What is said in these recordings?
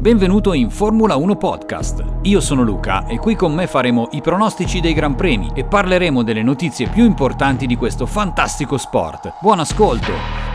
Benvenuto in Formula 1 Podcast. Io sono Luca e qui con me faremo i pronostici dei Gran Premi e parleremo delle notizie più importanti di questo fantastico sport. Buon ascolto!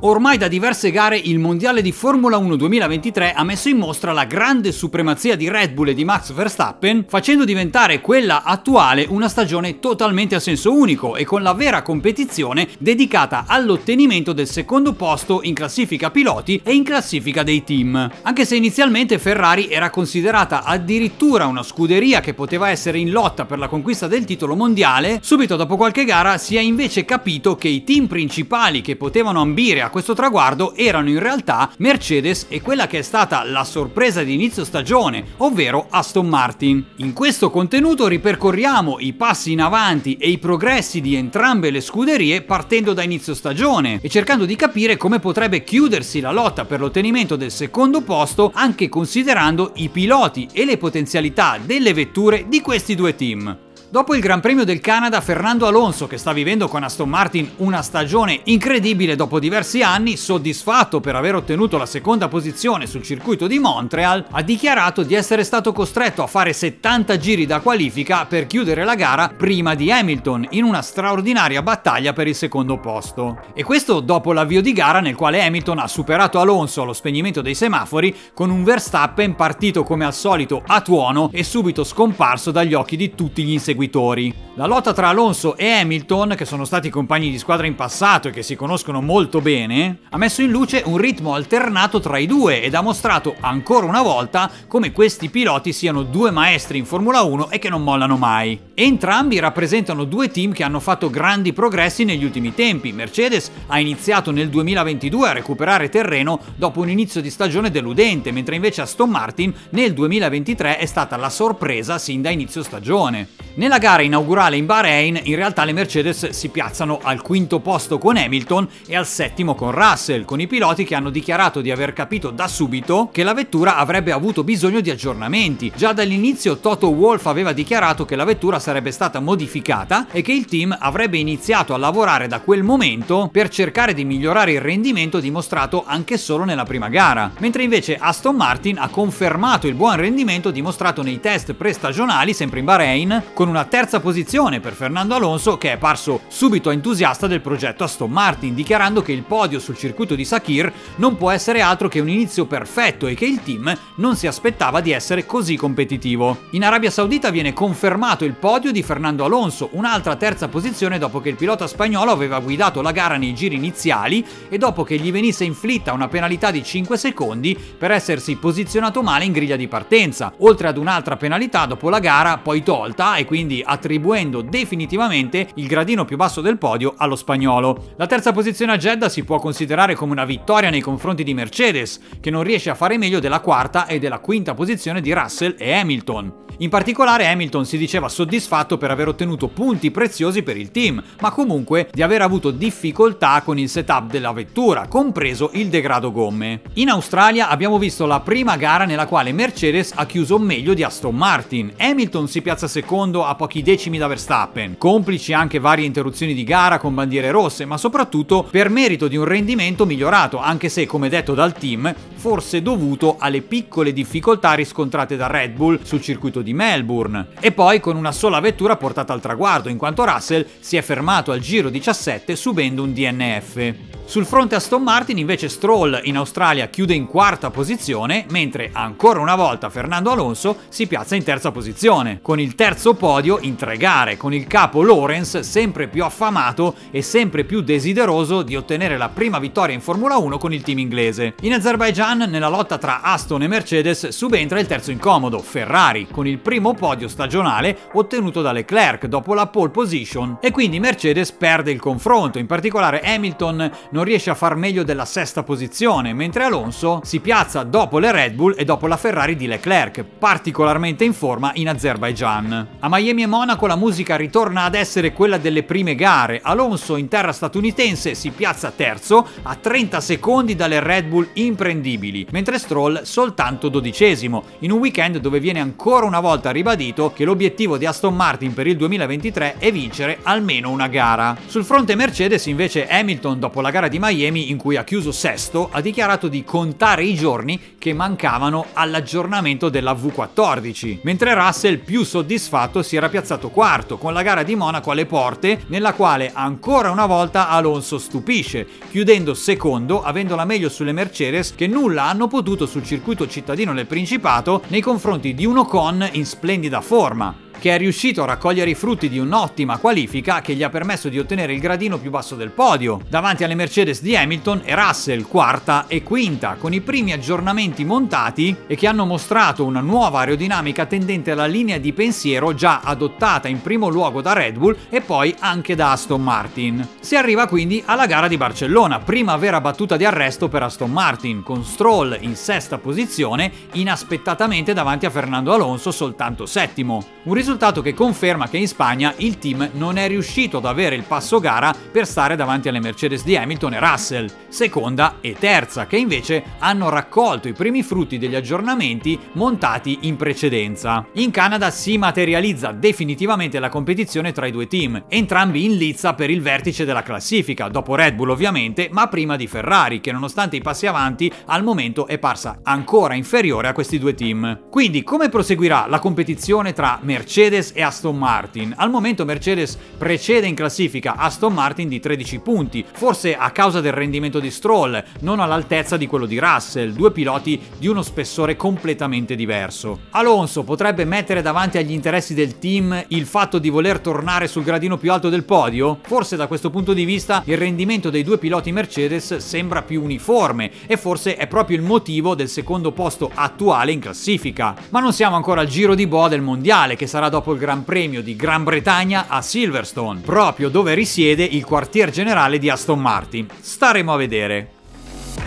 Ormai da diverse gare il Mondiale di Formula 1 2023 ha messo in mostra la grande supremazia di Red Bull e di Max Verstappen, facendo diventare quella attuale una stagione totalmente a senso unico e con la vera competizione dedicata all'ottenimento del secondo posto in classifica piloti e in classifica dei team. Anche se inizialmente Ferrari era considerata addirittura una scuderia che poteva essere in lotta per la conquista del titolo mondiale, subito dopo qualche gara si è invece capito che i team principali che potevano ambire a questo traguardo erano in realtà Mercedes e quella che è stata la sorpresa di inizio stagione, ovvero Aston Martin. In questo contenuto ripercorriamo i passi in avanti e i progressi di entrambe le scuderie partendo da inizio stagione e cercando di capire come potrebbe chiudersi la lotta per l'ottenimento del secondo posto anche considerando i piloti e le potenzialità delle vetture di questi due team. Dopo il Gran Premio del Canada, Fernando Alonso, che sta vivendo con Aston Martin una stagione incredibile dopo diversi anni, soddisfatto per aver ottenuto la seconda posizione sul circuito di Montreal, ha dichiarato di essere stato costretto a fare 70 giri da qualifica per chiudere la gara prima di Hamilton, in una straordinaria battaglia per il secondo posto. E questo dopo l'avvio di gara nel quale Hamilton ha superato Alonso allo spegnimento dei semafori con un Verstappen partito come al solito a tuono e subito scomparso dagli occhi di tutti gli inseguitori inseguitori. La lotta tra Alonso e Hamilton, che sono stati compagni di squadra in passato e che si conoscono molto bene, ha messo in luce un ritmo alternato tra i due ed ha mostrato ancora una volta come questi piloti siano due maestri in Formula 1 e che non mollano mai. Entrambi rappresentano due team che hanno fatto grandi progressi negli ultimi tempi. Mercedes ha iniziato nel 2022 a recuperare terreno dopo un inizio di stagione deludente, mentre invece Aston Martin nel 2023 è stata la sorpresa sin da inizio stagione. Nella gara inaugurale in Bahrain, in realtà le Mercedes si piazzano al quinto posto con Hamilton e al settimo con Russell, con i piloti che hanno dichiarato di aver capito da subito che la vettura avrebbe avuto bisogno di aggiornamenti. Già dall'inizio Toto Wolff aveva dichiarato che la vettura sarebbe stata modificata e che il team avrebbe iniziato a lavorare da quel momento per cercare di migliorare il rendimento dimostrato anche solo nella prima gara, mentre invece Aston Martin ha confermato il buon rendimento dimostrato nei test prestagionali sempre in Bahrain con con una terza posizione per Fernando Alonso che è parso subito entusiasta del progetto Aston Martin, dichiarando che il podio sul circuito di Sakir non può essere altro che un inizio perfetto e che il team non si aspettava di essere così competitivo. In Arabia Saudita viene confermato il podio di Fernando Alonso, un'altra terza posizione dopo che il pilota spagnolo aveva guidato la gara nei giri iniziali e dopo che gli venisse inflitta una penalità di 5 secondi per essersi posizionato male in griglia di partenza, oltre ad un'altra penalità dopo la gara poi tolta e quindi quindi attribuendo definitivamente il gradino più basso del podio allo spagnolo. La terza posizione a Jeddah si può considerare come una vittoria nei confronti di Mercedes, che non riesce a fare meglio della quarta e della quinta posizione di Russell e Hamilton. In particolare Hamilton si diceva soddisfatto per aver ottenuto punti preziosi per il team, ma comunque di aver avuto difficoltà con il setup della vettura, compreso il degrado gomme. In Australia abbiamo visto la prima gara nella quale Mercedes ha chiuso meglio di Aston Martin. Hamilton si piazza secondo a pochi decimi da Verstappen, complici anche varie interruzioni di gara con bandiere rosse, ma soprattutto per merito di un rendimento migliorato, anche se, come detto dal team, forse dovuto alle piccole difficoltà riscontrate da Red Bull sul circuito di Melbourne, e poi con una sola vettura portata al traguardo, in quanto Russell si è fermato al giro 17 subendo un DNF. Sul fronte Aston Martin invece Stroll in Australia chiude in quarta posizione, mentre ancora una volta Fernando Alonso si piazza in terza posizione, con il terzo podio in tre gare, con il capo Lorenz sempre più affamato e sempre più desideroso di ottenere la prima vittoria in Formula 1 con il team inglese. In Azerbaijan, nella lotta tra Aston e Mercedes, subentra il terzo incomodo, Ferrari, con il primo podio stagionale ottenuto da Leclerc dopo la pole position, e quindi Mercedes perde il confronto, in particolare Hamilton non riesce a far meglio della sesta posizione, mentre Alonso si piazza dopo le Red Bull e dopo la Ferrari di Leclerc, particolarmente in forma in Azerbaijan. A Miami e Monaco la musica ritorna ad essere quella delle prime gare. Alonso in terra statunitense si piazza terzo a 30 secondi dalle Red Bull imprendibili, mentre Stroll soltanto dodicesimo, in un weekend dove viene ancora una volta ribadito che l'obiettivo di Aston Martin per il 2023 è vincere almeno una gara. Sul fronte Mercedes invece Hamilton dopo la gara gara di Miami in cui ha chiuso sesto ha dichiarato di contare i giorni che mancavano all'aggiornamento della V14, mentre Russell più soddisfatto si era piazzato quarto con la gara di Monaco alle porte nella quale ancora una volta Alonso stupisce, chiudendo secondo avendo la meglio sulle Mercedes che nulla hanno potuto sul circuito cittadino del Principato nei confronti di un Ocon in splendida forma che è riuscito a raccogliere i frutti di un'ottima qualifica che gli ha permesso di ottenere il gradino più basso del podio, davanti alle Mercedes di Hamilton e Russell, quarta e quinta, con i primi aggiornamenti montati e che hanno mostrato una nuova aerodinamica tendente alla linea di pensiero già adottata in primo luogo da Red Bull e poi anche da Aston Martin. Si arriva quindi alla gara di Barcellona, prima vera battuta di arresto per Aston Martin, con Stroll in sesta posizione, inaspettatamente davanti a Fernando Alonso soltanto settimo. Un risultato che conferma che in Spagna il team non è riuscito ad avere il passo gara per stare davanti alle Mercedes di Hamilton e Russell, seconda e terza, che invece hanno raccolto i primi frutti degli aggiornamenti montati in precedenza. In Canada si materializza definitivamente la competizione tra i due team, entrambi in lizza per il vertice della classifica, dopo Red Bull ovviamente, ma prima di Ferrari, che nonostante i passi avanti al momento è parsa ancora inferiore a questi due team. Quindi come proseguirà la competizione tra Mercedes Mercedes e Aston Martin. Al momento Mercedes precede in classifica Aston Martin di 13 punti, forse a causa del rendimento di Stroll, non all'altezza di quello di Russell, due piloti di uno spessore completamente diverso. Alonso potrebbe mettere davanti agli interessi del team il fatto di voler tornare sul gradino più alto del podio? Forse da questo punto di vista il rendimento dei due piloti Mercedes sembra più uniforme e forse è proprio il motivo del secondo posto attuale in classifica. Ma non siamo ancora al giro di boa del mondiale che sarà sarà dopo il Gran Premio di Gran Bretagna a Silverstone, proprio dove risiede il quartier generale di Aston Martin. Staremo a vedere.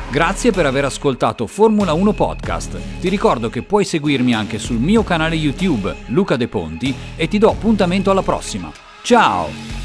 Grazie per aver ascoltato Formula 1 Podcast. Ti ricordo che puoi seguirmi anche sul mio canale YouTube Luca De Ponti e ti do appuntamento alla prossima. Ciao!